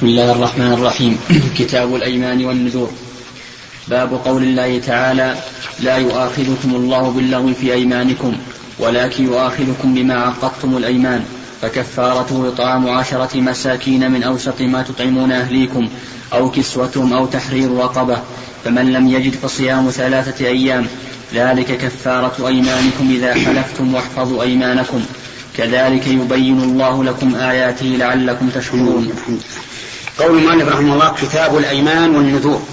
بسم الله الرحمن الرحيم. كتاب الأيمان والنذور. باب قول الله تعالى لا يؤاخذكم الله باللغو في أيمانكم ولكن يؤاخذكم بما عقدتم الأيمان. فكفارته إطعام عشرة مساكين من أوسط ما تطعمون أهليكم أو كسوتهم أو تحرير رقبة. فمن لم يجد فصيام ثلاثة أيام ذلك كفارة أيمانكم إذا حلفتم واحفظوا أيمانكم. كذلك يبين الله لكم آياته لعلكم تشكرون. قول المؤلف رحمه الله كتاب الأيمان والنذور.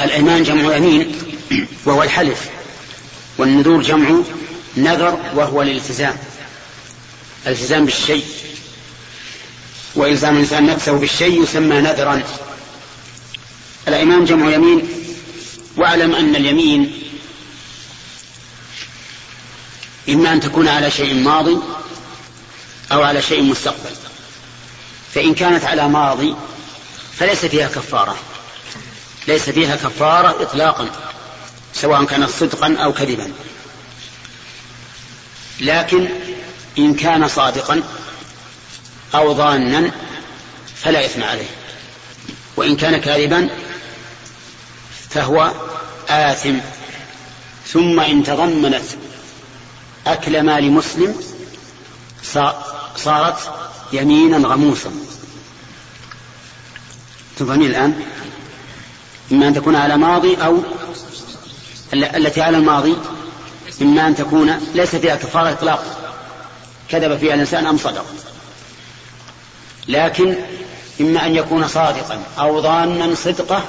الأيمان جمع يمين وهو الحلف والنذور جمع نذر وهو الالتزام الالتزام بالشيء. وإلزام الإنسان نفسه بالشيء يسمى نذرا. الأيمان جمع يمين واعلم أن اليمين إما أن تكون على شيء ماضي أو على شيء مستقبل. فإن كانت على ماضي فليس فيها كفارة. ليس فيها كفارة إطلاقا سواء كانت صدقا أو كذبا. لكن إن كان صادقا أو ظانا فلا إثم عليه. وإن كان كاذبا فهو آثم. ثم إن تضمنت أكل مال مسلم صارت يمينا غموسا. تفهمين الآن؟ إما أن تكون على ماضي أو التي على الماضي إما أن تكون ليس فيها كفارة إطلاق. كذب فيها الإنسان أم صدق. لكن إما أن يكون صادقا أو ظانا صدقه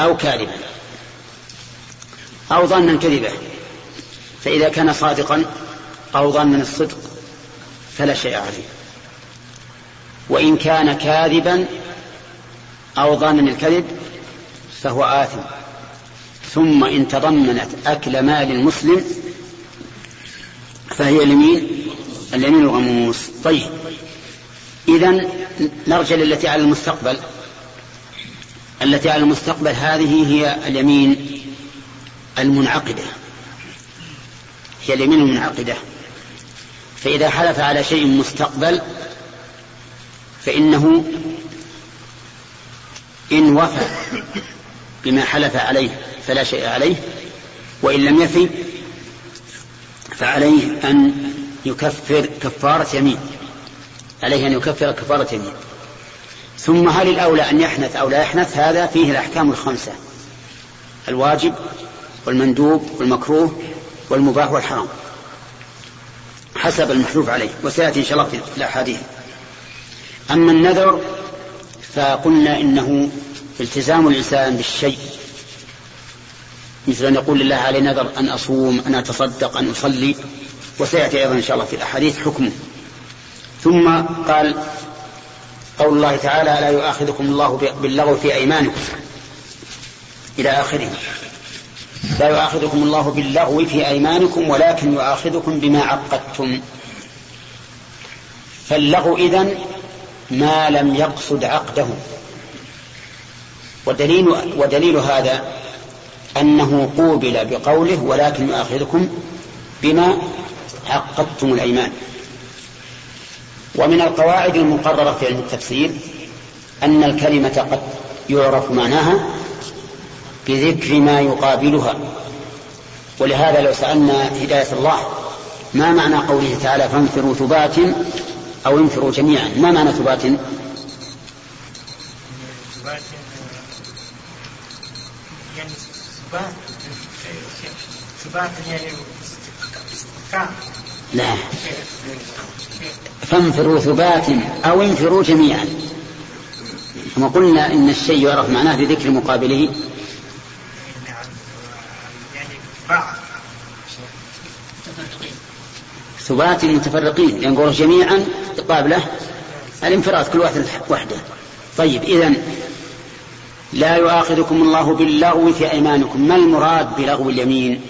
أو كاذبا. أو ظانا كذبه. فإذا كان صادقا أو ظنا الصدق فلا شيء عليه. وإن كان كاذبا أو ظانا الكذب فهو آثم. ثم إن تضمنت أكل مال المسلم فهي اليمين اليمين الغموس. طيب. إذا نرجع للتي على المستقبل. التي على المستقبل هذه هي اليمين المنعقدة. هي اليمين المنعقدة. فإذا حلف على شيء مستقبل فإنه إن وفى بما حلف عليه فلا شيء عليه وإن لم يفي فعليه أن يكفر كفارة يمين عليه أن يكفر كفارة يمين. ثم هل الأولى أن يحنث أو لا يحنث؟ هذا فيه الأحكام الخمسة الواجب والمندوب والمكروه والمباح والحرام حسب المحلوف عليه. وسيأتي إن شاء الله في الأحاديث. أما النذر فقلنا إنه التزام الإنسان بالشيء مثل أن يقول لله علي نذر أن أصوم أن أتصدق أن أصلي وسيأتي أيضا إن شاء الله في الأحاديث حكمه. ثم قال قول الله تعالى لا يؤاخذكم الله باللغو في أيمانكم. إلى آخره. لا يؤاخذكم الله باللغو في أيمانكم ولكن يؤاخذكم بما عقدتم. فاللغو إذن ما لم يقصد عقده. ودليل, ودليل هذا أنه قوبل بقوله ولكن يؤاخذكم بما عقدتم الأيمان ومن القواعد المقررة في علم التفسير أن الكلمة قد يعرف معناها بذكر ما يقابلها. ولهذا لو سألنا هداية الله ما معنى قوله تعالى فانفروا ثبات أو انفروا جميعا. ما معنى ثبات؟ ثبات يعني لا. فانفروا ثبات أو انفروا جميعا. كما قلنا إن الشيء يعرف معناه بذكر مقابله. ثبات متفرقين ينقل جميعا قابله الانفراد كل واحد وحده. طيب إذا لا يؤاخذكم الله باللغو في أيمانكم. ما المراد بلغو اليمين؟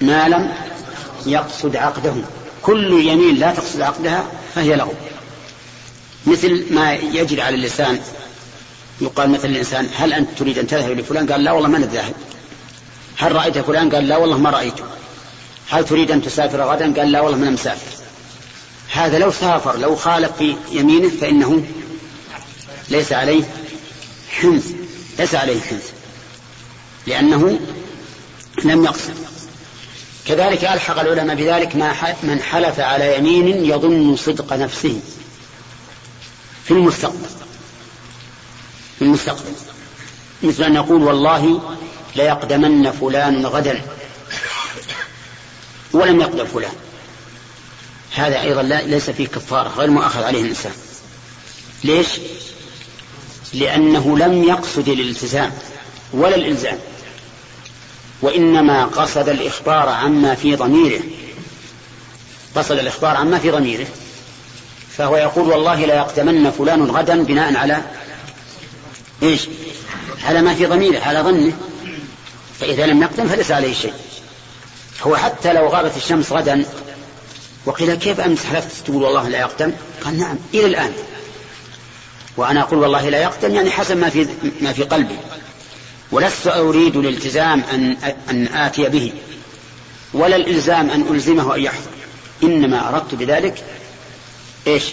ما لم يقصد عقده. كل يمين لا تقصد عقدها فهي لغو. مثل ما يجري على اللسان يقال مثل الإنسان هل أنت تريد أن تذهب لفلان؟ قال لا والله ما نذهب هل رأيت فلان؟ قال لا والله ما رأيته. هل تريد أن تسافر غدا؟ قال لا والله ما أنا مسافر هذا لو سافر لو خالف في يمينه فإنه ليس عليه حنث ليس عليه حنث لأنه لم يقصد كذلك ألحق العلماء بذلك ما من حلف على يمين يظن صدق نفسه في المستقبل. في المستقبل. مثل أن يقول والله ليقدمن فلان غدا. ولم يقدم فلان. هذا أيضا ليس فيه كفارة غير مؤاخذ عليه الإنسان. ليش؟ لأنه لم يقصد الالتزام ولا الإلزام وإنما قصد الإخبار عما في ضميره. قصد الإخبار عما في ضميره. فهو يقول والله لا يقدمن فلان غدا بناء على إيش؟ على ما في ضميره على ظنه. فإذا لم يقدم فليس عليه شيء. هو حتى لو غابت الشمس غدا وقيل كيف أمس حلفت تقول والله لا يقدم؟ قال نعم إلى الآن. وأنا أقول والله لا يقدم يعني حسب ما في ما في قلبي. ولست أريد الالتزام أن أن آتي به ولا الإلزام أن ألزمه أن يحضر. إنما أردت بذلك إيش؟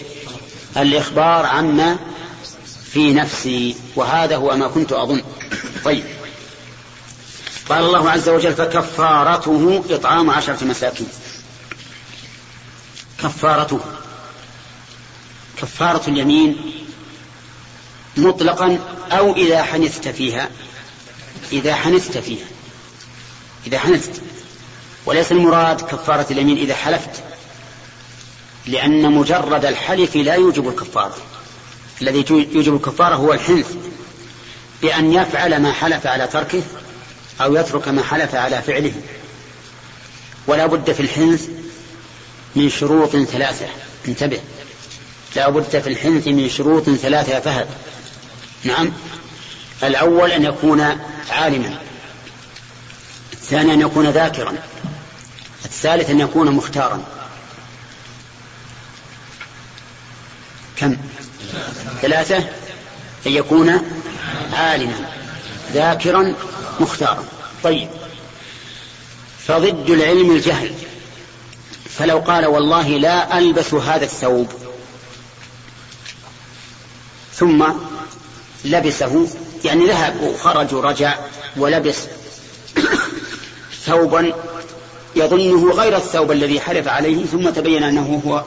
الإخبار عما في نفسي وهذا هو ما كنت أظن. طيب. قال الله عز وجل فكفارته إطعام عشرة مساكين. كفارته. كفارة اليمين مطلقا أو إذا حنثت فيها. إذا حنثت فيها. إذا حنثت. وليس المراد كفارة اليمين إذا حلفت. لأن مجرد الحلف لا يوجب الكفارة. الذي يوجب الكفارة هو الحنث بأن يفعل ما حلف على تركه أو يترك ما حلف على فعله. ولا بد في الحنث من شروط ثلاثة. انتبه. لا بد في الحنث من شروط ثلاثة يا فهد. نعم. الأول أن يكون عالما. الثاني أن يكون ذاكرا. الثالث أن يكون مختارا. كم؟ ثلاثة. أن يكون عالما. ذاكرا مختارا طيب. فضد العلم الجهل. فلو قال والله لا ألبس هذا الثوب. ثم لبسه يعني ذهب وخرج ورجع ولبس ثوبا يظنه غير الثوب الذي حلف عليه ثم تبين أنه هو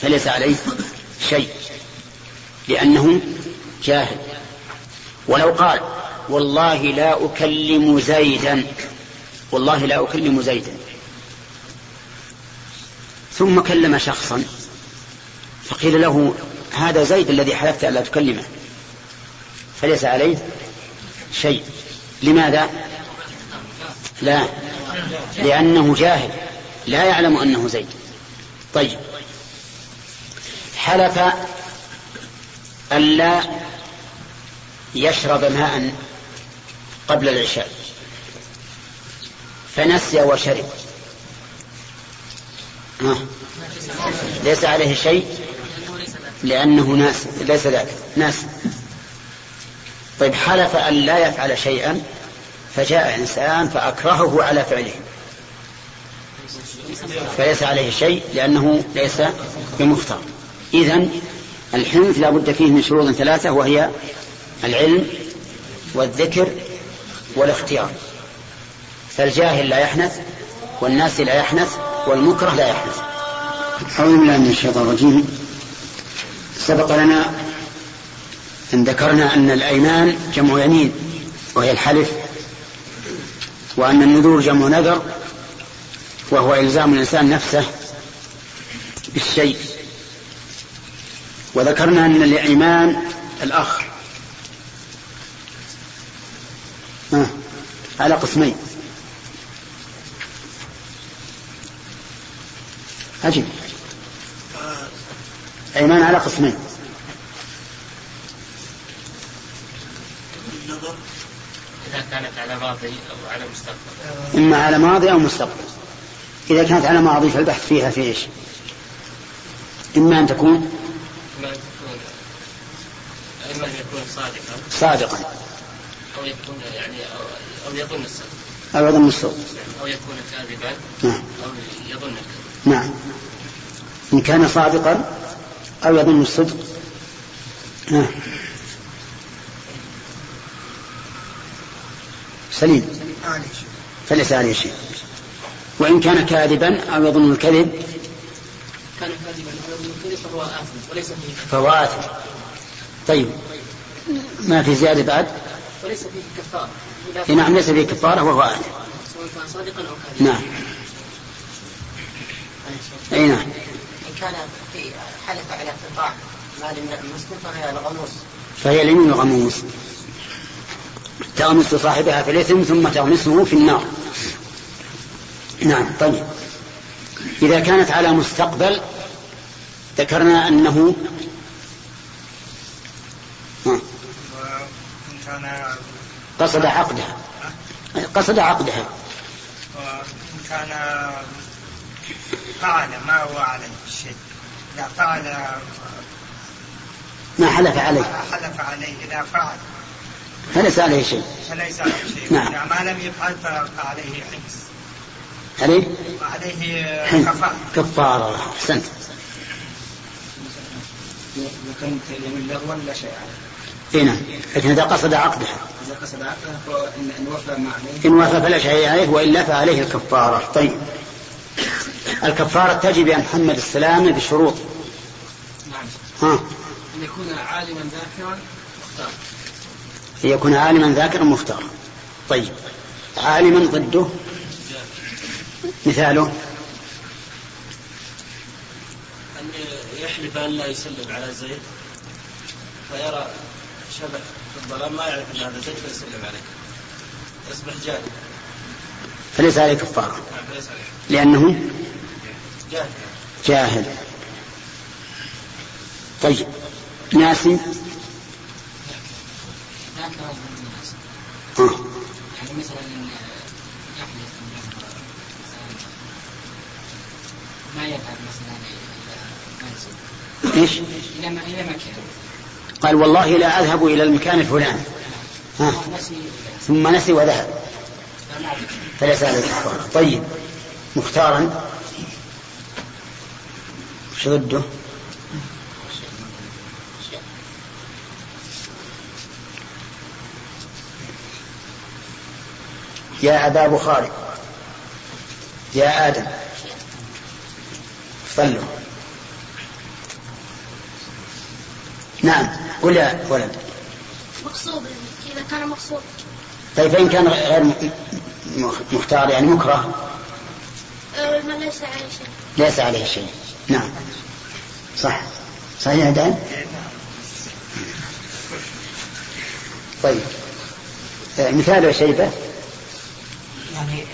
فليس عليه شيء لأنه جاهل. ولو قال والله لا أكلم زيدا. والله لا أكلم زيدا. ثم كلم شخصا. فقيل له هذا زيد الذي حلفت ألا تكلمه. فليس عليه شيء. لماذا؟ لا. لأنه جاهل. لا يعلم أنه زيد. طيب. حلف ألا يشرب ماء قبل العشاء. فنسي وشرب. ليس عليه شيء؟ لأنه ناس. ليس ذاك ناس. طيب حلف أن لا يفعل شيئا فجاء إنسان فأكرهه على فعله. فليس عليه شيء لأنه ليس بمختار. إذن الحنث لا بد فيه من شروط ثلاثة وهي العلم والذكر والاختيار. فالجاهل لا يحنث والناس لا يحنث والمكره لا يحنث. أعوذ بالله من الشيطان الرجيم. سبق لنا أن ذكرنا أن الأيمان جمع يمين وهي الحلف وأن النذور جمع نذر وهو إلزام الإنسان نفسه بالشيء. وذكرنا أن الإيمان الأخ. على قسمين. أجل أيمان على قسمين. إذا كانت على ماضي أو على مستقبل. إما على ماضي أو مستقبل. إذا كانت على ماضي فالبحث فيها في إيش؟ إما أن تكون إما أن تكون إما أن يكون صادقا. صادقا. أو يكون يعني أو, يظن الصدق أو يظن الصدق أو يكون كاذبا. نعم. أو يظن الكذب. نعم. إن كان صادقا أو يظن الصدق. آه. سليم. فليس عليه شيء. وإن كان كاذبا أو يظن الكذب. كان كاذبا أو يظن الكذب فهو آثم وليس فيه. فهو آثم. طيب. ما في زيادة بعد؟ وليس فيه كفارة. إيه نعم ليس فيه كفارة وهو آثم سواء كان صادقا أو كاذبا. نعم. أي نعم. إن كان في حلف على قطاع مال المسلم فهي الغموس. فهي اليمين الغموس. تغمس صاحبها في الإثم ثم تغمسه في النار. نعم طيب. إذا كانت على مستقبل ذكرنا أنه ها. وإن كان قصد عقدها. قصد عقدها. وإن كان فعل ما هو عليه شيء إذا فعل ما حلف عليه. حلف عليه إذا فعل. فليس عليه شيء. فليس عليه شيء. نعم. إذا ما لم يفعل فعليه حبس عليه؟ وعليه حن- كفارة. كفارة. أحسنت. كانت اليمين لا شيء عليه. إيه نعم. لكن إذا قصد عقدها إذا قصد فإن إن وفى ما عليه. إن وفى فلا شيء عليه وإلا فعليه الكفارة. طيب. الكفارة تجب يا محمد السلام بشروط. نعم. ها. أن يكون عالما ذاكرا مختار يكون عالما ذاكرا مختارا. طيب. عالما ضده؟ مثاله؟ أن يحلف أن لا يسلم على زيد فيرى شبح في الظلام ما يعرف أن هذا زيد فيسلم عليه يصبح جاهل. فليس عليه كفارة نعم فليس عليه. لأنه جاهل. جاهل. طيب ناسي آه. يعني مثلا يحلف أنه ما يذهب مثلا إلى منزل إيش؟ إلى مكان. قال والله لا أذهب إلى المكان الفلاني. ها. ثم نسي وذهب. فليس عليه كفارة طيب. مختارا. ضده؟ يا أبا بخاري. يا آدم. صلوا. نعم. قل يا ولد مقصود إذا كان مقصود. طيب فإن كان غير مختار يعني مكره. ما ليس عليه شيء. ليس عليه شيء. نعم. صح. صحيح دان؟ طيب. آه، مثال يا شيبة يعني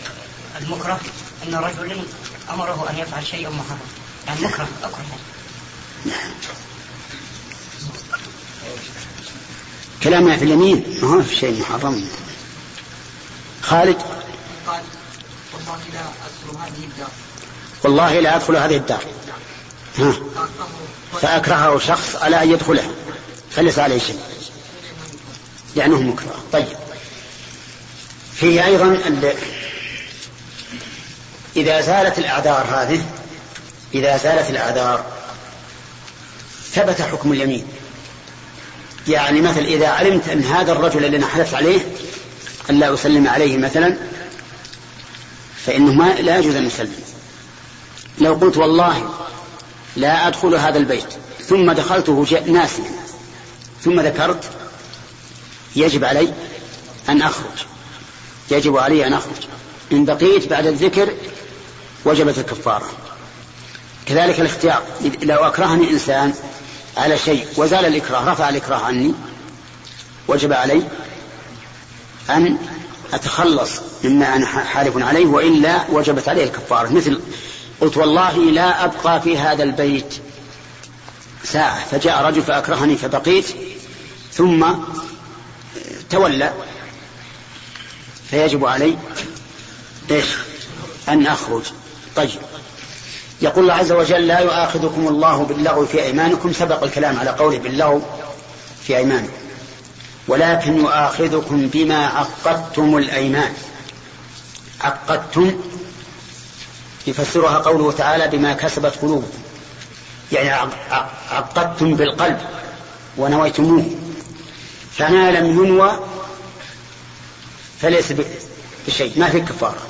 المكره أن رجل أمره أن يفعل شيئا محرم. يعني مكره أكره. كلامنا في اليمين. ما هو في شيء محرم. خالد؟ قال والله لا أدخل هذه الدار. والله لا أدخل هذه الدار ها. فأكرهه شخص على أن يدخلها فليس عليه شيء. لأنه مكره. طيب. فيه أيضا إذا زالت الأعذار هذه إذا زالت الأعذار ثبت حكم اليمين. يعني مثل إذا علمت أن هذا الرجل الذي حلفت عليه أن لا أسلم عليه مثلا فإنه ما لا يجوز أن يسلم. لو قلت والله لا أدخل هذا البيت ثم دخلته ناسيا ثم ذكرت يجب علي أن أخرج يجب علي أن أخرج. إن بقيت بعد الذكر وجبت الكفارة. كذلك الاختيار. لو أكرهني إنسان على شيء وزال الإكراه رفع الإكراه عني وجب علي أن أتخلص مما أنا حالف عليه وإلا وجبت عليه الكفارة. مثل قلت والله لا أبقى في هذا البيت ساعة فجاء رجل فأكرهني فبقيت ثم تولى فيجب علي إيش؟ أن أخرج. طيب. يقول الله عز وجل لا يؤاخذكم الله باللغو في أيمانكم سبق الكلام على قوله باللغو في أيمانكم. ولكن يؤاخذكم بما عقدتم الأيمان. عقدتم يفسرها قوله تعالى بما كسبت قلوبكم. يعني عق- عق- عقدتم بالقلب ونويتموه. فما لم ينوى فليس بشيء. ما في كفارة.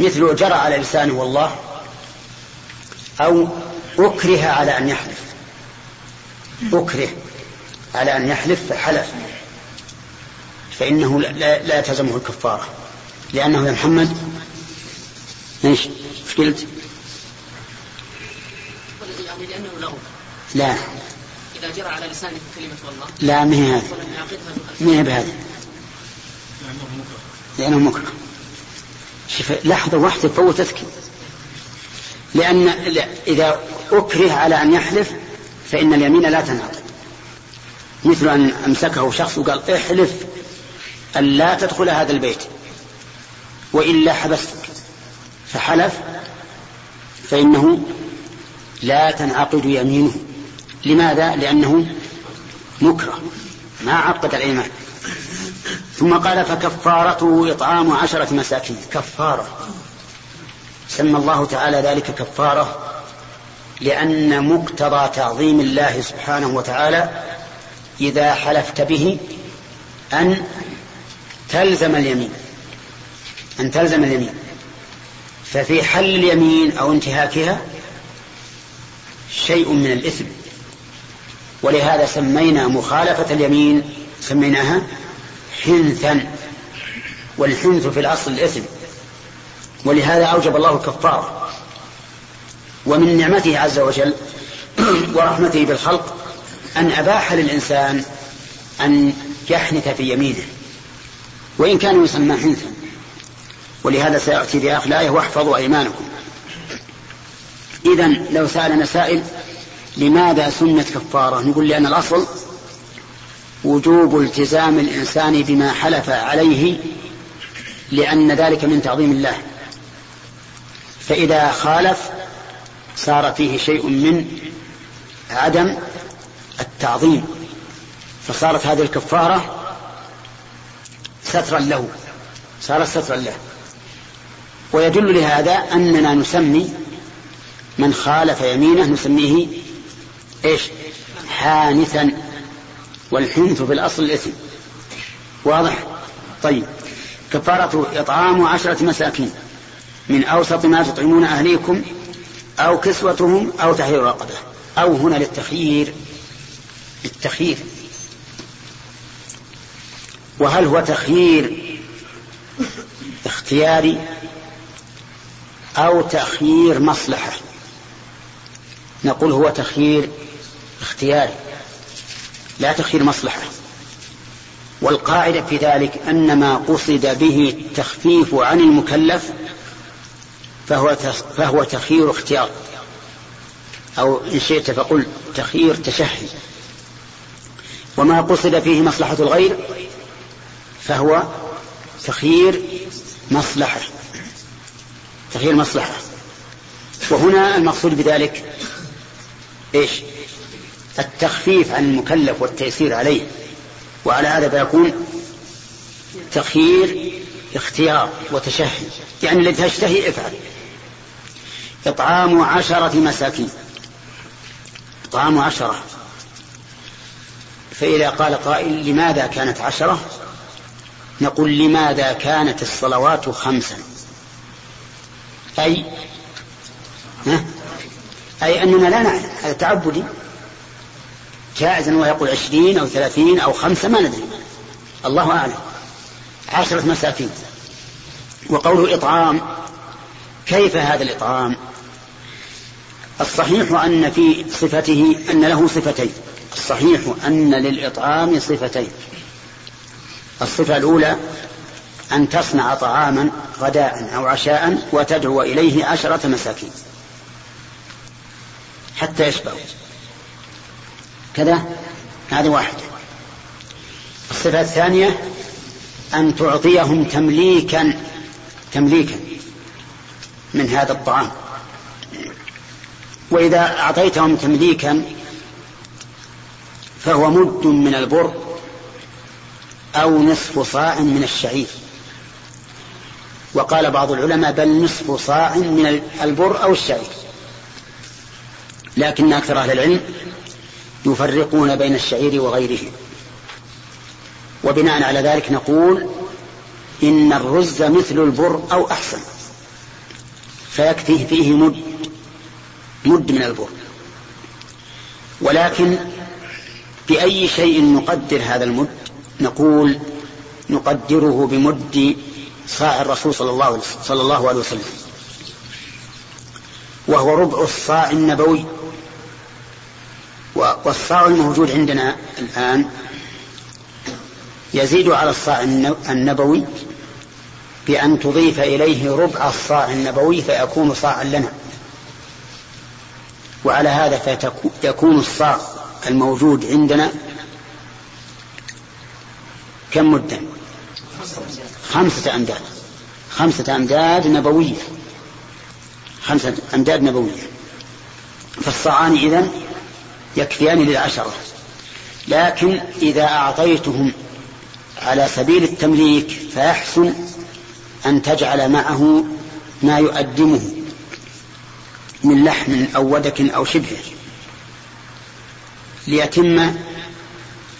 مثل جرى على لسانه والله أو أكره على أن يحلف. أكره على أن يحلف فحلف. فإنه لا, لا تلزمه الكفارة. لأنه يا محمد إيش؟ إيش قلت؟ يعني لأنه لا. إذا جرى على لسانه كلمة والله لا ما هي هذه. ما هي بهذه. لأنه مكره. شوف لحظة واحدة فوتتك لأن إذا أكره على أن يحلف فإن اليمين لا تنعقد مثل أن أمسكه شخص وقال احلف أن لا تدخل هذا البيت. وإلا حبستك فحلف فإنه لا تنعقد يمينه. لماذا؟ لأنه مكره ما عقد الأيمان. ثم قال فكفارته إطعام عشرة مساكين. كفارة. سمى الله تعالى ذلك كفارة لأن مقتضى تعظيم الله سبحانه وتعالى إذا حلفت به أن تلزم اليمين أن تلزم اليمين. ففي حل اليمين أو انتهاكها شيء من الإثم. ولهذا سمينا مخالفة اليمين سميناها حنثا. والحنث في الأصل الإثم. ولهذا أوجب الله الكفارة ومن نعمته عز وجل ورحمته بالخلق أن أباح للإنسان أن يحنث في يمينه وإن كان يسمى حنثا. ولهذا سيأتي بآخر الآية واحفظوا أيمانكم. إذا لو سألنا سائل لماذا سنت كفارة؟ نقول لأن الأصل وجوب التزام الإنسان بما حلف عليه لأن ذلك من تعظيم الله. فإذا خالف صار فيه شيء من عدم التعظيم فصارت هذه الكفارة سترا له صارت سترا له. ويدل لهذا أننا نسمي من خالف يمينه نسميه إيش؟ حانثا والحنث في الأصل الإثم واضح؟ طيب. كفارة إطعام عشرة مساكين. من أوسط ما تطعمون أهليكم أو كسوتهم أو تحرير رقبة أو هنا للتخيير للتخيير. وهل هو تخيير اختياري أو تخيير مصلحة؟ نقول هو تخيير اختياري لا تخيير مصلحة. والقاعدة في ذلك أن ما قصد به التخفيف عن المكلف فهو فهو تخيير اختيار. أو إن شئت فقل تخيير تشهي. وما قصد فيه مصلحة الغير فهو تخيير مصلحة تخيير مصلحة. وهنا المقصود بذلك إيش؟ التخفيف عن المكلف والتيسير عليه. وعلى هذا فيكون تخيير اختيار وتشهي. يعني الذي تشتهي افعل. إطعام عشرة مساكين. إطعام عشرة. فإذا قال قائل لماذا كانت عشرة؟ نقول لماذا كانت الصلوات خمسا؟ أي ها؟ أي أننا لا نعلم. هذا تعبدي. جائز أنه يقول عشرين أو ثلاثين أو خمسة ما ندري. الله أعلم. عشرة مساكين. وقوله إطعام كيف هذا الإطعام؟ الصحيح أن في صفته أن له صفتين. الصحيح أن للإطعام صفتين. الصفة الأولى أن تصنع طعاما غداء أو عشاء وتدعو إليه عشرة مساكين حتى يشبعوا. كذا؟ هذه واحدة. الصفة الثانية أن تعطيهم تمليكا تمليكا. من هذا الطعام. وإذا أعطيتهم تمليكا فهو مد من البر أو نصف صاع من الشعير. وقال بعض العلماء بل نصف صاع من البر أو الشعير. لكن أكثر أهل العلم يفرقون بين الشعير وغيره. وبناء على ذلك نقول إن الرز مثل البر أو أحسن. فيكفيه فيه مد مد من البر. ولكن بأي شيء نقدر هذا المد؟ نقول نقدره بمد صاع الرسول صلى الله صلى الله عليه وسلم. وهو ربع الصاع النبوي. والصاع الموجود عندنا الآن يزيد على الصاع النبوي بأن تضيف إليه ربع الصاع النبوي فيكون صاعا لنا. وعلى هذا فيكون الصاع الموجود عندنا كم مدة؟ خمسة أمداد. خمسة أمداد نبوية. خمسة أمداد نبوية. فالصاعان إذن يكفيان للعشرة. لكن إذا أعطيتهم على سبيل التمليك فيحسن أن تجعل معه ما يؤدمه من لحم أو ودك أو شبهه ليتم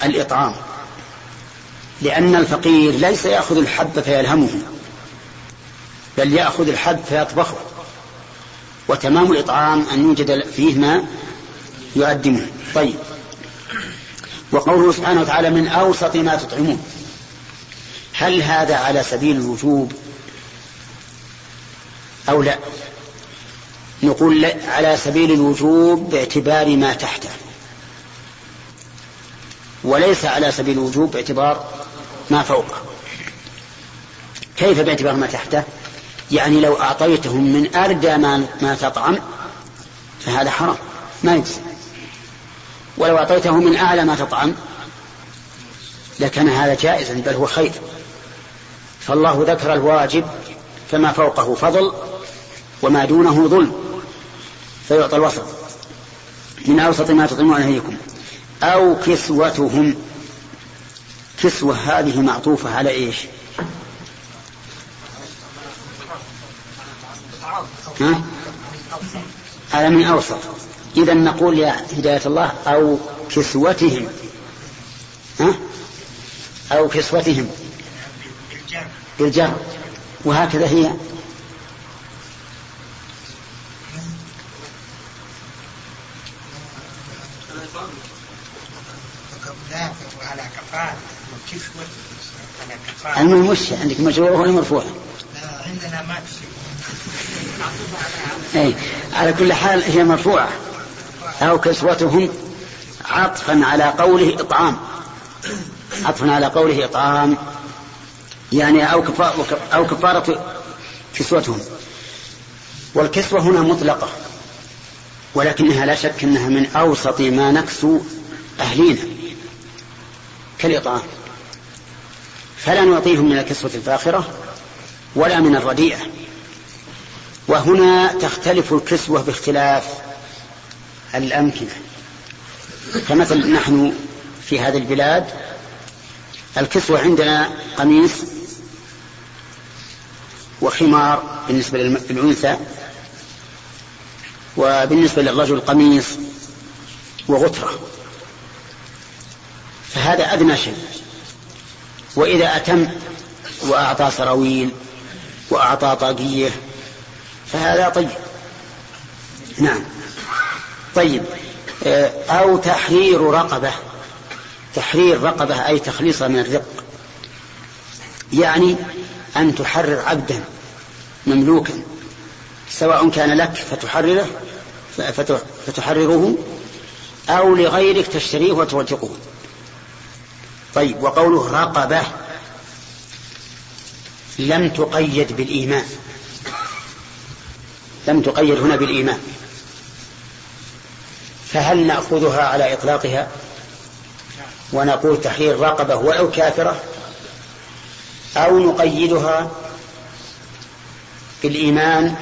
الإطعام. لأن الفقير ليس يأخذ الحب فيلهمه بل يأخذ الحب فيطبخه. وتمام الإطعام أن يوجد فيه ما يؤدمه طيب. وقوله سبحانه وتعالى من أوسط ما تطعمون. هل هذا على سبيل الوجوب أو لا؟ نقول على سبيل الوجوب باعتبار ما تحته. وليس على سبيل الوجوب باعتبار ما فوقه. كيف باعتبار ما تحته؟ يعني لو أعطيتهم من أردى ما, ما تطعم فهذا حرام ما يجزي. ولو أعطيته من أعلى ما تطعم لكان هذا جائزا بل هو خير. فالله ذكر الواجب فما فوقه فضل وما دونه ظلم. فيعطى الوسط. من أوسط ما تطعمون أهليكم أو كسوتهم. كسوة هذه معطوفة على إيش؟ ها؟ على من أوسط إذا نقول يا هداية الله أو كسوتهم. ها؟ أو كسوتهم. بالجر وهكذا هي على كفاءة وكسوة على كفاءة المهم وش عندك مجرورة ولا مرفوعة؟ عندنا ما أي على كل حال هي مرفوعة. أو كسوتهم عطفا على قوله إطعام. عطفا على قوله إطعام. يعني أو كفارة, أو كفارة كسوتهم والكسوة هنا مطلقة. ولكنها لا شك أنها من أوسط ما نكسو أهلينا. كالإطعام. فلا نعطيهم من الكسوة الفاخرة ولا من الرديئة. وهنا تختلف الكسوة باختلاف الأمكنة. فمثل نحن في هذه البلاد الكسوة عندنا قميص وخمار بالنسبة للأنثى وبالنسبة للرجل قميص وغترة. فهذا أدنى شيء. وإذا أتم وأعطى سراويل وأعطى طاقية فهذا طيب. نعم. طيب. أو تحرير رقبة. تحرير رقبة أي تخليصها من الرق. يعني أن تحرر عبدا مملوكا. سواء كان لك فتحرره فتحرره أو لغيرك تشتريه وترجقه طيب وقوله رقبة لم تقيد بالإيمان. لم تقيد هنا بالإيمان. فهل نأخذها على إطلاقها؟ ونقول تحرير رقبة ولو كافرة أو نقيدها بالإيمان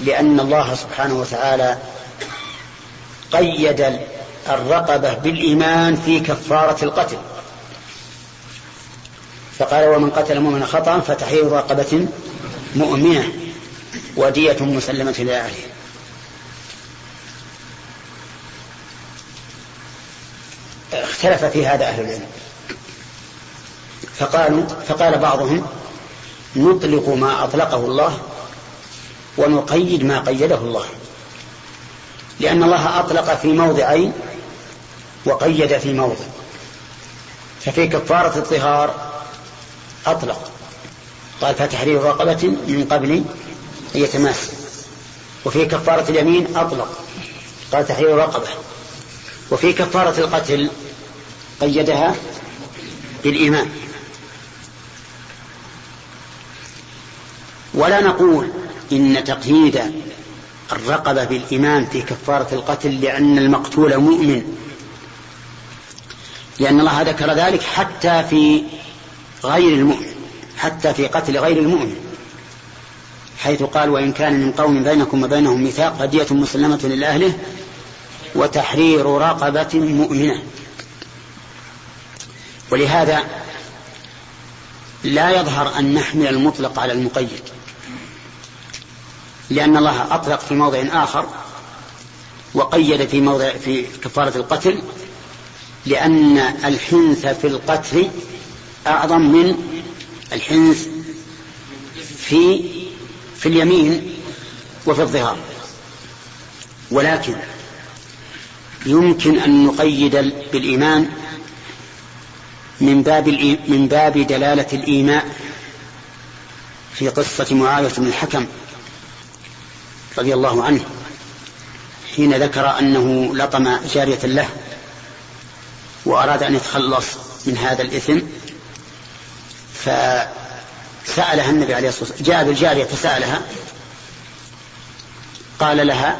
لأن الله سبحانه وتعالى قيد الرقبة بالإيمان في كفارة القتل. فقال ومن قتل مؤمنا خطأ فتحرير رقبة مؤمنة ودية مسلمة إلى أهله. اختلف في هذا أهل العلم. فقالوا فقال بعضهم نطلق ما أطلقه الله ونقيد ما قيده الله. لأن الله أطلق في موضعين وقيد في موضع. ففي كفارة الطهار أطلق. قال فتحرير رقبة من قبل أن يتماس. وفي كفارة اليمين أطلق. قال تحرير رقبة. وفي كفارة القتل قيدها بالإيمان. ولا نقول إن تقييد الرقبة بالإيمان في كفارة القتل لأن المقتول مؤمن. لأن الله ذكر ذلك حتى في غير المؤمن حتى في قتل غير المؤمن. حيث قال وإن كان من قوم بينكم وبينهم ميثاق هدية مسلمة لأهله وتحرير رقبة مؤمنة. ولهذا لا يظهر أن نحمل المطلق على المقيد لأن الله أطلق في موضع آخر وقيد في موضع في كفارة القتل لأن الحنث في القتل أعظم من الحنث في في اليمين وفي الظهار. ولكن يمكن أن نقيد بالإيمان من باب من باب دلالة الإيماء في قصة معاوية بن الحكم رضي الله عنه حين ذكر أنه لطم جارية له وأراد أن يتخلص من هذا الإثم. فسألها النبي عليه الصلاة والسلام جاء بالجارية فسألها قال لها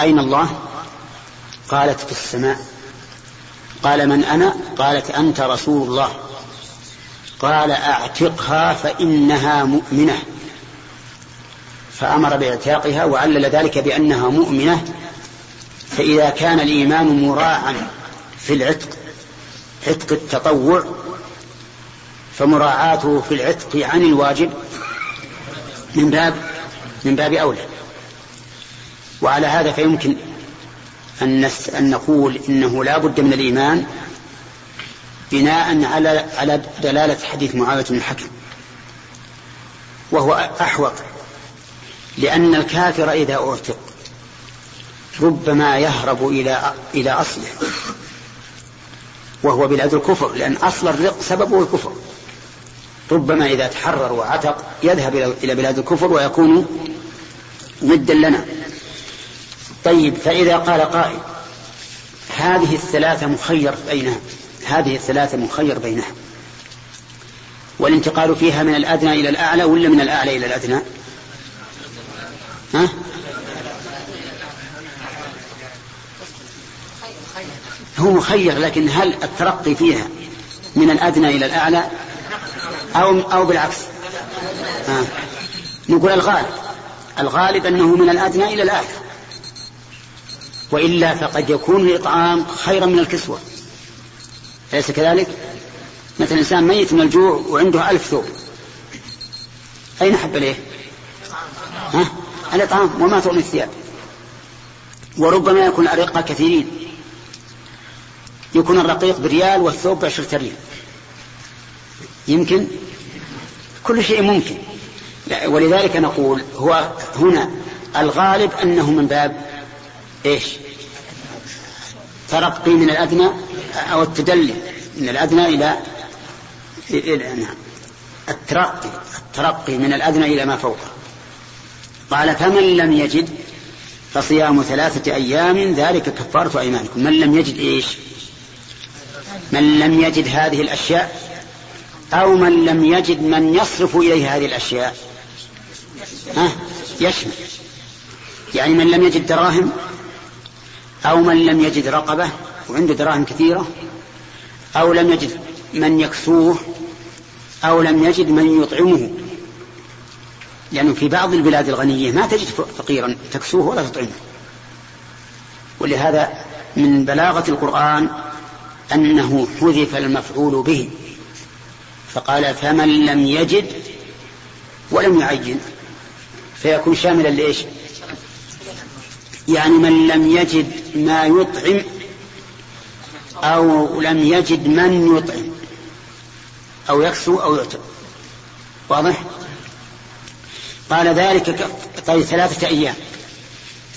أين الله؟ قالت في السماء. قال من أنا؟ قالت أنت رسول الله. قال أعتقها فإنها مؤمنة. فأمر بإعتاقها وعلل ذلك بأنها مؤمنة. فإذا كان الإيمان مراعا في العتق عتق التطوع فمراعاته في العتق عن الواجب من باب من باب أولى. وعلى هذا فيمكن أن أن نقول إنه لا بد من الإيمان بناء على على دلالة حديث معاوية بن الحكم. وهو أحوط لأن الكافر إذا أعتق ربما يهرب إلى إلى أصله وهو بلاد الكفر لأن أصل الرق سببه الكفر. ربما إذا تحرر وعتق يذهب إلى بلاد الكفر ويكون مدا لنا. طيب فإذا قال قائل هذه الثلاثة مخير بينها هذه الثلاثة مخير بينها. والانتقال فيها من الأدنى إلى الأعلى ولا من الأعلى إلى الأدنى؟ ها؟ هو مخير لكن هل الترقي فيها من الأدنى إلى الأعلى؟ أو أو بالعكس ها. نقول الغالب الغالب أنه من الأدنى إلى الأعلى وإلا فقد يكون الإطعام خيرا من الكسوة أليس كذلك؟ مثلا إنسان ميت من الجوع وعنده ألف ثوب أين حب إليه؟ ها؟ الإطعام وما تغني الثياب وربما يكون الأرقة كثيرين يكون الرقيق بريال والثوب بعشرة ريال يمكن؟ كل شيء ممكن. ولذلك نقول هو هنا الغالب أنه من باب إيش؟ ترقي من الأدنى أو التدلي من الأدنى إلى نعم. الترقي الترقي من الأدنى إلى ما فوقه قال فمن لم يجد فصيام ثلاثة أيام ذلك كفارة أيمانكم. من لم يجد إيش؟ من لم يجد هذه الأشياء أو من لم يجد من يصرف إليه هذه الأشياء. ها؟ يشمل. يعني من لم يجد دراهم أو من لم يجد رقبة وعنده دراهم كثيرة أو لم يجد من يكسوه أو لم يجد من يطعمه. لأنه في بعض البلاد الغنية ما تجد فقيرا تكسوه ولا تطعمه. ولهذا من بلاغة القرآن أنه حذف المفعول به. فقال فمن لم يجد ولم يعين فيكون شاملا لإيش؟ يعني من لم يجد ما يطعم أو لم يجد من يطعم أو يكسو أو يعتق. واضح؟ قال ذلك. طيب ثلاثة أيام.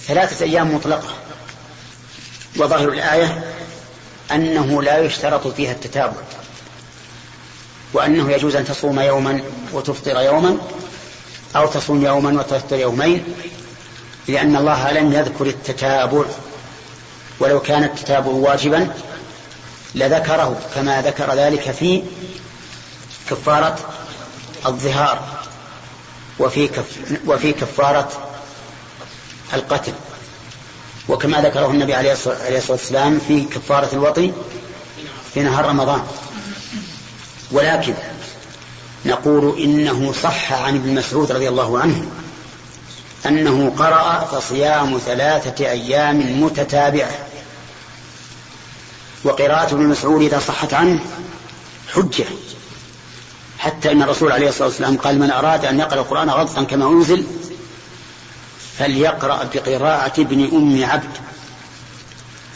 ثلاثة أيام مطلقة. وظاهر الآية أنه لا يشترط فيها التتابع. وأنه يجوز أن تصوم يوما وتفطر يوما أو تصوم يوما وتفطر يومين لأن الله لم يذكر التتابع. ولو كان التتابع واجبا لذكره كما ذكر ذلك في كفارة الظهار وفي كف وفي كفارة القتل. وكما ذكره النبي عليه الصلاة والسلام في كفارة الوطي في نهار رمضان. ولكن نقول إنه صح عن ابن مسعود رضي الله عنه أنه قرأ فصيام ثلاثة أيام متتابعة. وقراءة ابن مسعود إذا صحت عنه حجة. حتى أن الرسول عليه الصلاة والسلام قال من أراد أن يقرأ القرآن غضا كما أنزل فليقرأ بقراءة ابن أم عبد.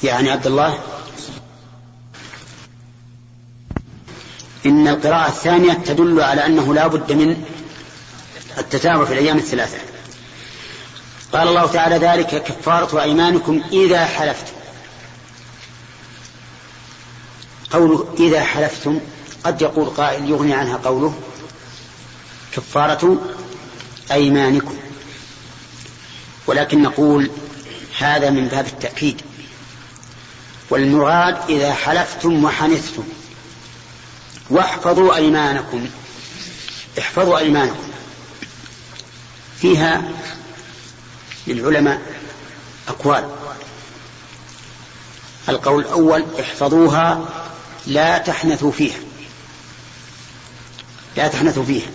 يعني عبد الله إن القراءة الثانية تدل على أنه لا بد من التتابع في الأيام الثلاثة. قال الله تعالى ذلك كفارة أيمانكم إذا حلفتم قوله إذا حلفتم قد يقول قائل يغني عنها قوله كفارة أيمانكم. ولكن نقول هذا من باب التأكيد. والمراد إذا حلفتم وحنثتم. واحفظوا أيمانكم. احفظوا أيمانكم. فيها للعلماء أقوال. القول الأول احفظوها لا تحنثوا فيها. لا تحنثوا فيها.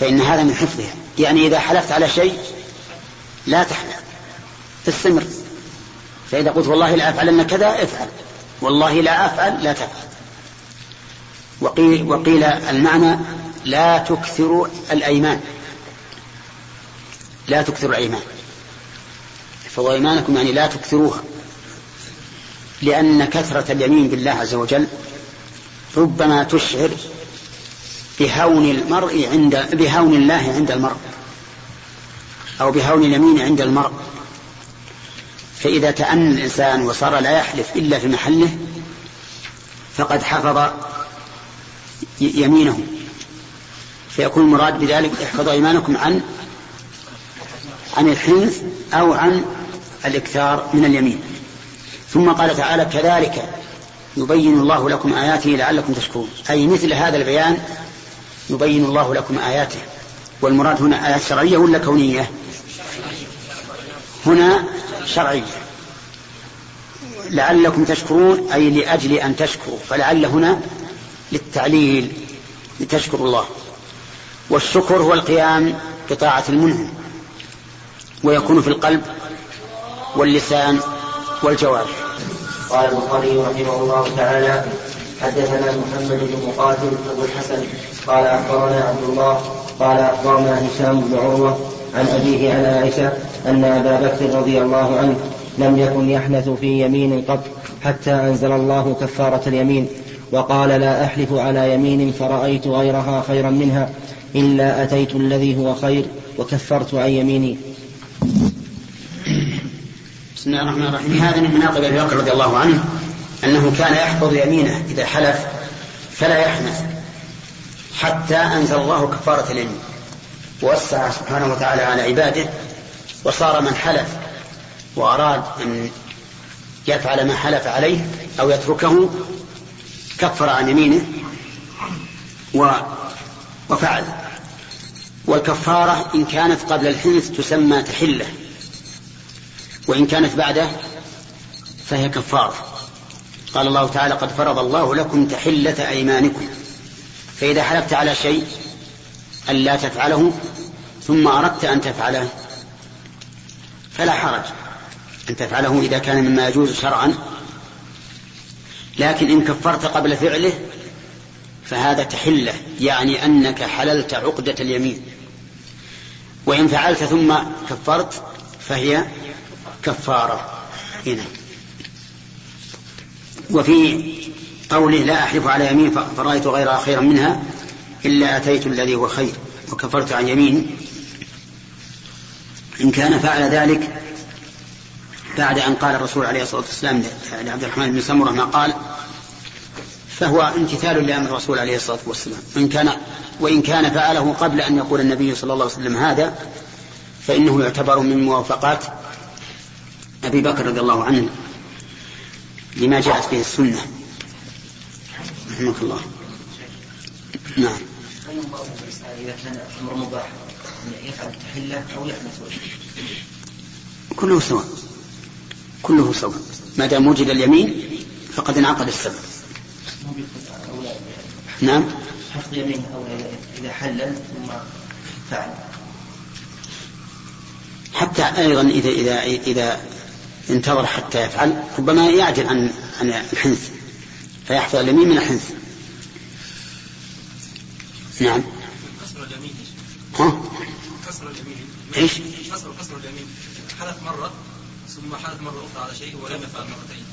فإن هذا من حفظها. يعني إذا حلفت على شيء لا تحلف تستمر فإذا قلت والله لا أفعلن كذا افعل. والله لا أفعل لا تفعل. وقيل, وقيل المعنى لا تكثر الأيمان. لا تكثر الأيمان. احفظوا أيمانكم يعني لا تكثروها. لأن كثرة اليمين بالله عز وجل ربما تشعر بهون المرء عند بهون الله عند المرء أو بهون اليمين عند المرء. فإذا تأنى الإنسان وصار لا يحلف إلا في محله فقد حفظ يمينه فيكون المراد بذلك احفظوا أيمانكم عن عن الحنث أو عن الإكثار من اليمين. ثم قال تعالى كذلك يبين الله لكم آياته لعلكم تشكرون. أي مثل هذا البيان يبين الله لكم آياته. والمراد هنا آيات شرعية ولا كونية؟ هنا شرعية. لعلكم تشكرون أي لأجل أن تشكروا. فلعل هنا للتعليل لتشكروا الله. والشكر هو القيام بطاعة المنعم ويكون في القلب واللسان والجوارح. قال البخاري رحمه الله تعالى حدثنا محمد بن مقاتل أبو الحسن قال أخبرنا عبد الله قال أخبرنا هشام بن عروة عن أبيه عن عائشة أن أبا بكر رضي الله عنه لم يكن يحنث في يمين قط حتى أنزل الله كفارة اليمين. وقال لا أحلف على يمين فرأيت غيرها خيرا منها إلا أتيت الذي هو خير وكفرت عن يميني. بسم الله الرحمن الرحيم. هذا من مناقب أبي بكر رضي الله عنه أنه كان يحفظ يمينه إذا حلف فلا يحنث حتى أنزل الله كفارة اليمين. ووسع سبحانه وتعالى على عباده وصار من حلف وأراد أن يفعل ما حلف عليه أو يتركه كفر عن يمينه و وفعل. والكفارة إن كانت قبل الحنث تسمى تحلة وإن كانت بعده فهي كفارة. قال الله تعالى قد فرض الله لكم تحلة أيمانكم فإذا حلفت على شيء ألا تفعله ثم أردت أن تفعله فلا حرج أن تفعله إذا كان مما يجوز شرعا لكن إن كفرت قبل فعله فهذا تحلة يعني أنك حللت عقدة اليمين. وإن فعلت ثم كفرت فهي كفارة. هنا. وفي قوله لا أحلف على يمين فرأيت غيرها خيرا منها إلا أتيت الذي هو خير وكفرت عن يمين. إن كان فعل ذلك بعد أن قال الرسول عليه الصلاة والسلام لعبد الرحمن بن سمرة ما قال فهو امتثال لأمر الرسول عليه الصلاة والسلام. إن كان وإن كان فعله قبل أن يقول النبي صلى الله عليه وسلم هذا فإنه يعتبر من موافقات أبي بكر رضي الله عنه لما جاءت به السنة. رحمك الله. نعم. إذا كان مباح يفعل أو يحنث كله سواء. كله سواء. ما دام وجد اليمين فقد انعقد السبب. نعم. حفظ يمين أو إذا حلل ثم فعل. حتى أيضا إذا إذا إذا انتظر حتى يفعل ربما يعجل عن عن الحنث فيحفظ اليمين من الحنث. نعم. كسر اليمين. ها؟ كسر اليمين. إيش؟ كسر كسر اليمين. حلف مرة ثم حلف مرة أخرى على شيء ولم يفعل مرتين.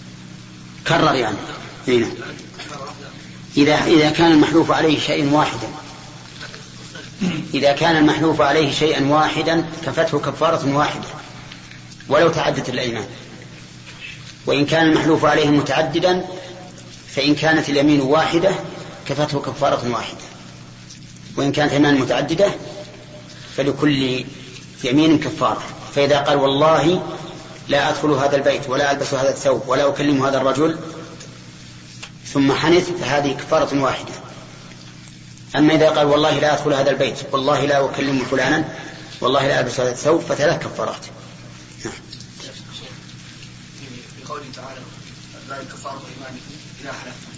كرر يعني. نعم. مرة واحدة إذا إذا كان المحلوف عليه شيء واحدا. إذا كان المحلوف عليه شيئا واحدا كفته كفارة واحدة ولو تعدت الأيمان. وإن كان المحلوف عليه متعددا فإن كانت اليمين واحدة كفته كفارة واحدة. وإن كانت أيمان متعددة فلكل يمين كفارة. فإذا قال والله لا أدخل هذا البيت ولا ألبس هذا الثوب ولا أكلم هذا الرجل ثم حنث فهذه كفارة واحدة. أما إذا قال والله لا أدخل هذا البيت والله لا أكلم فلانا والله لا ألبس هذا الثوب فثلاث كفارات. نعم. في قوله تعالى لا كفارة إيمانكم إذا حلفتم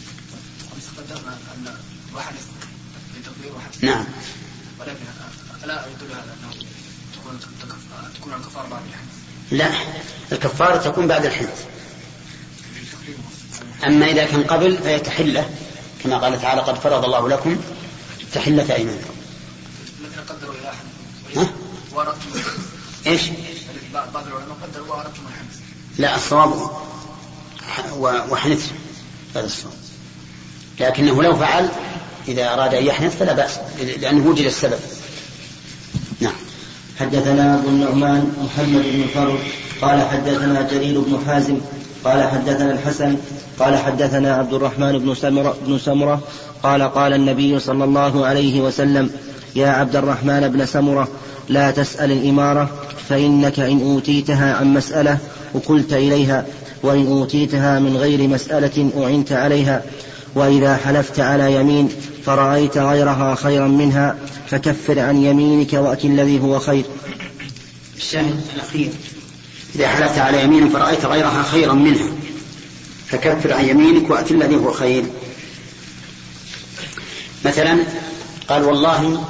أمس قدرنا أن وحلف بتقدير وحلف نعم. ولكن ألا يدل على أنه تكون تكون الكفارة بعد الحنث. لا الكفارة تكون بعد الحنث. أما إذا كان قبل فهي تحلة كما قال تعالى قد فرض الله لكم تحلة أيمانكم. الذين قدروا إلى ها؟ وأردتم إيش؟ بعض العلماء قدروا وأردتم الحنث لا الصواب وحنث هذا الصواب. لكنه لو فعل إذا أراد أن يحنث فلا بأس لأنه وجد السبب. نعم. حدثنا أبو النعمان محمد بن فرد قال حدثنا جرير بن حازم قال حدثنا الحسن قال حدثنا عبد الرحمن بن سمرة, بن سمرة قال قال النبي صلى الله عليه وسلم يا عبد الرحمن بن سمرة لا تسأل الإمارة فإنك إن أوتيتها عن مسألة وكلت إليها وإن أوتيتها من غير مسألة أعنت عليها وإذا حلفت على يمين فرأيت غيرها خيرا منها فكفر عن يمينك وأت الذي هو خير. الشاهد الأخير. إذا حلفت على يمين فرأيت غيرها خيرا منها فكفر عن يمينك وأت الذي هو خير. مثلا قال والله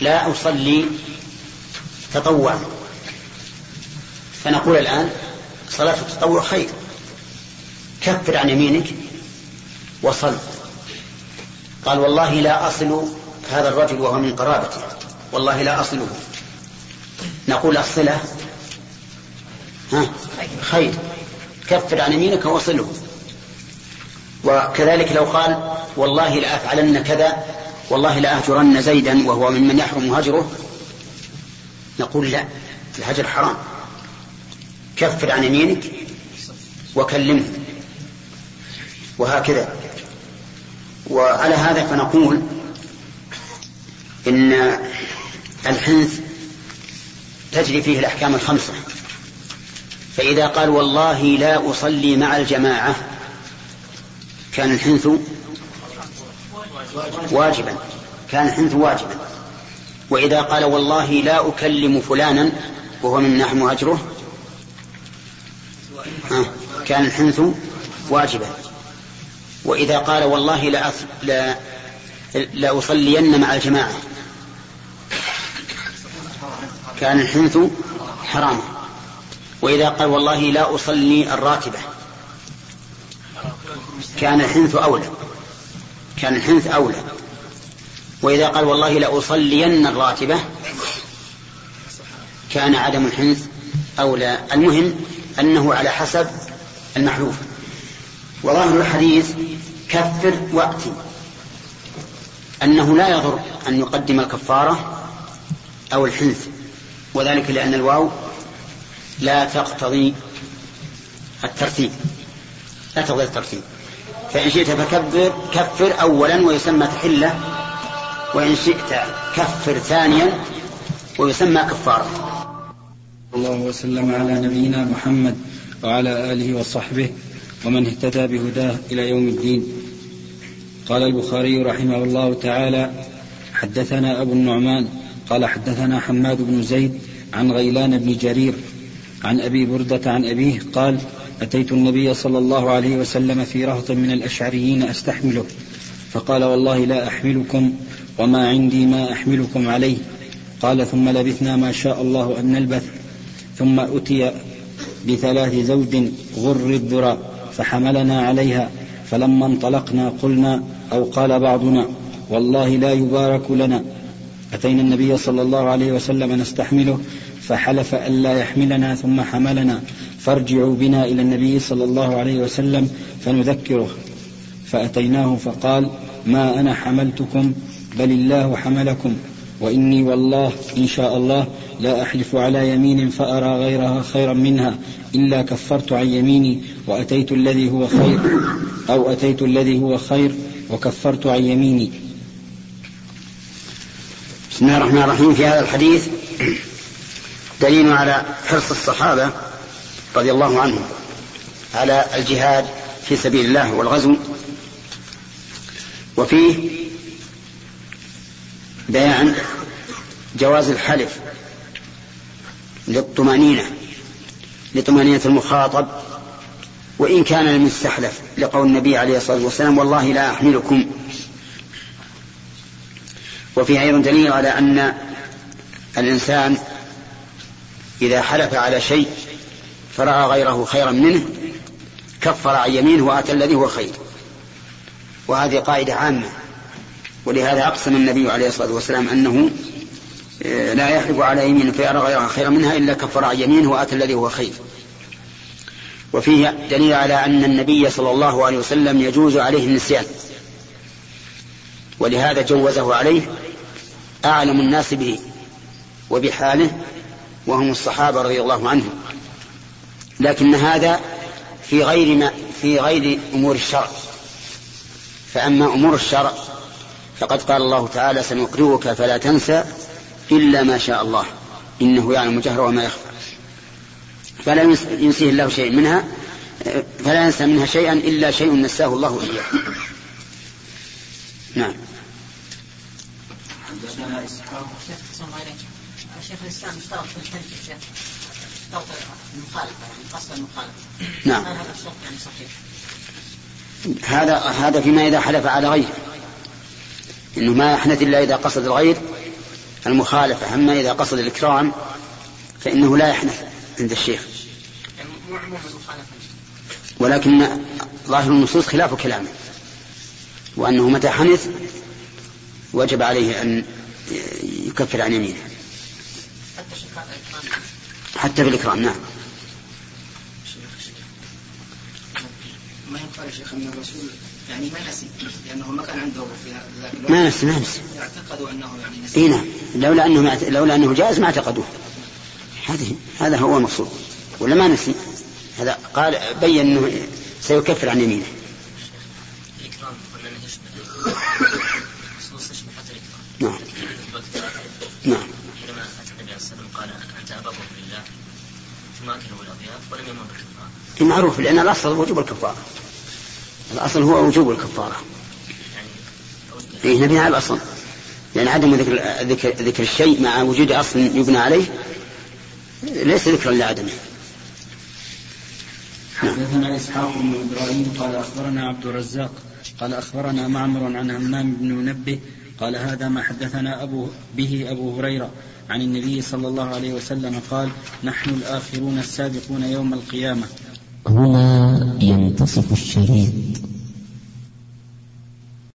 لا أصلي تطوعا فنقول الآن صلاة التطوع خير. كفر عن يمينك وصل. قال والله لا أصل هذا الرجل وهو من قرابتي. والله لا أصله. نقول الصلة ها؟ خير. كفر عن يمينك وصله وكذلك لو قال والله لأفعلن كذا والله لأهجرن زيدا وهو ممن يحرم هجره نقول لا الهجر حرام. كفر عن يمينك وكلمه. وهكذا. وعلى هذا فنقول إن الحنث تجري فيه الأحكام الخمسة. فإذا قال والله لا أصلي مع الجماعة كان الحنث واجبا كان الحنث واجبا وإذا قال والله لا أكلم فلانا وهو من نحن أجره كان الحنث واجبا وإذا قال والله لا. لا... لا أصلين مع الجماعة كان الحنث حراما وإذا قال والله لا أصلي الراتبة. كان الحنث أولى. كان الحنث أولى. وإذا قال والله لأصلين الراتبة كان عدم الحنث أولى. المهم أنه على حسب المحلوف وظاهر الحديث كفر وأتي أنه لا يضر أن يقدم الكفارة أو الحنث. وذلك لأن الواو لا تقتضي الترتيب. لا تقتضي الترتيب. فإن شئت فكبر كفر أولا ويسمى تحلة وإن شئت كفر ثانيا ويسمى كفارة. الله وسلم على نبينا محمد وعلى آله وصحبه ومن اهتدى بهداه إلى يوم الدين. قال البخاري رحمه الله تعالى حدثنا أبو النعمان قال حدثنا حماد بن زيد عن غيلان بن جرير عن أبي بردة عن أبيه قال أتيت النبي صلى الله عليه وسلم في رهط من الأشعريين أستحمله. فقال والله لا أحملكم وما عندي ما أحملكم عليه. قال ثم لبثنا ما شاء الله أن نلبث. ثم أتي بثلاث زوج غر الذرى فحملنا عليها. فلما انطلقنا قلنا أو قال بعضنا والله لا يبارك لنا. أتينا النبي صلى الله عليه وسلم نستحمله. فحلف ألا يحملنا ثم حملنا. فارجعوا بنا إلى النبي صلى الله عليه وسلم فنذكره. فأتيناه فقال ما أنا حملتكم بل الله حملكم. وإني والله إن شاء الله لا أحلف على يمين فأرى غيرها خيرا منها إلا كفرت عن يميني وأتيت الذي هو خير أو أتيت الذي هو خير وكفرت عن يميني. بسم الله الرحمن الرحيم. في هذا الحديث دليل على حرص الصحابة رضي الله عنهم على الجهاد في سبيل الله والغزو. وفيه بيان جواز الحلف للطمأنينة لطمأنينة المخاطب وإن كان المستحلف لقول النبي عليه الصلاة والسلام والله لا أحملكم. وفيه أيضا دليل على أن الإنسان إذا حلف على شيء فرأى غيره خيرا منه كفر عن يمينه وآتى الذي هو خير. وهذه قاعدة عامة. ولهذا أقسم النبي عليه الصلاة والسلام أنه آه، لا يحلف على يمين فيرى غيرها خيرا منها إلا كفر عن يمينه وآتى الذي هو خير. وفيه دليل على أن النبي صلى الله عليه وسلم يجوز عليه النسيان. ولهذا جوزه عليه أعلم الناس به وبحاله وهم الصحابة رضي الله عنهم. لكن هذا في غير ما في غير أمور الشرع. فأما أمور الشرع فقد قال الله تعالى سنقرئك فلا تنسى إلا ما شاء الله. إنه يعلم الجهر وما يخفى. فلا ينسيه الله شيء منها فلا ينسى منها شيئا إلا شيء نساه الله إياه. نعم. شيخ الإسلام اشترط في اشترط المخالفه يعني قصد المخالفه نعم. هذا الشرط يعني صحيح؟ هذا هذا فيما إذا حلف على غيره إنه ما يحنث إلا إذا قصد الغير المخالفة أما إذا قصد الإكرام فإنه لا يحنث عند الشيخ. يعني ولكن ظاهر النصوص خلاف كلامه. وأنه متى حنث وجب عليه أن يكفر عن يمينه. حتى في الإكرام نعم. ما يقال يا شيخ أن الرسول يعني ما نسي لأنه ما كان عنده في ذاك الوقت. ما نسي ما نسي اعتقدوا أنه يعني نسي. اي نعم. لولا أنه لولا أنه جائز ما اعتقدوه. هذه هذا هو المقصود. ولا ما نسي؟ هذا قال بين أنه سيكفر عن يمينه. الإكرام قلنا حتى الإكرام. نعم. نعم حينما أتى النبي عليه الصلاة والسلام قال أنت أبا بكر لله ثم أكله الأضياف ولم يمر بالكفارة معروف لأن الأصل وجوب الكفارة. الأصل هو وجوب الكفارة. يعني أود اي نبني على الأصل. لأن عدم ذكر ذكر, ذكر الشيء مع وجود أصل يبنى عليه ليس ذكرا لعدمه. حدثنا إسحاق بن إبراهيم قال أخبرنا عبد الرزاق قال أخبرنا معمر عن همام بن منبه قال هذا ما حدثنا أبو به أبو هريرة عن النبي صلى الله عليه وسلم قال نحن الآخرون السابقون يوم القيامة. هنا ينتصف الشريط.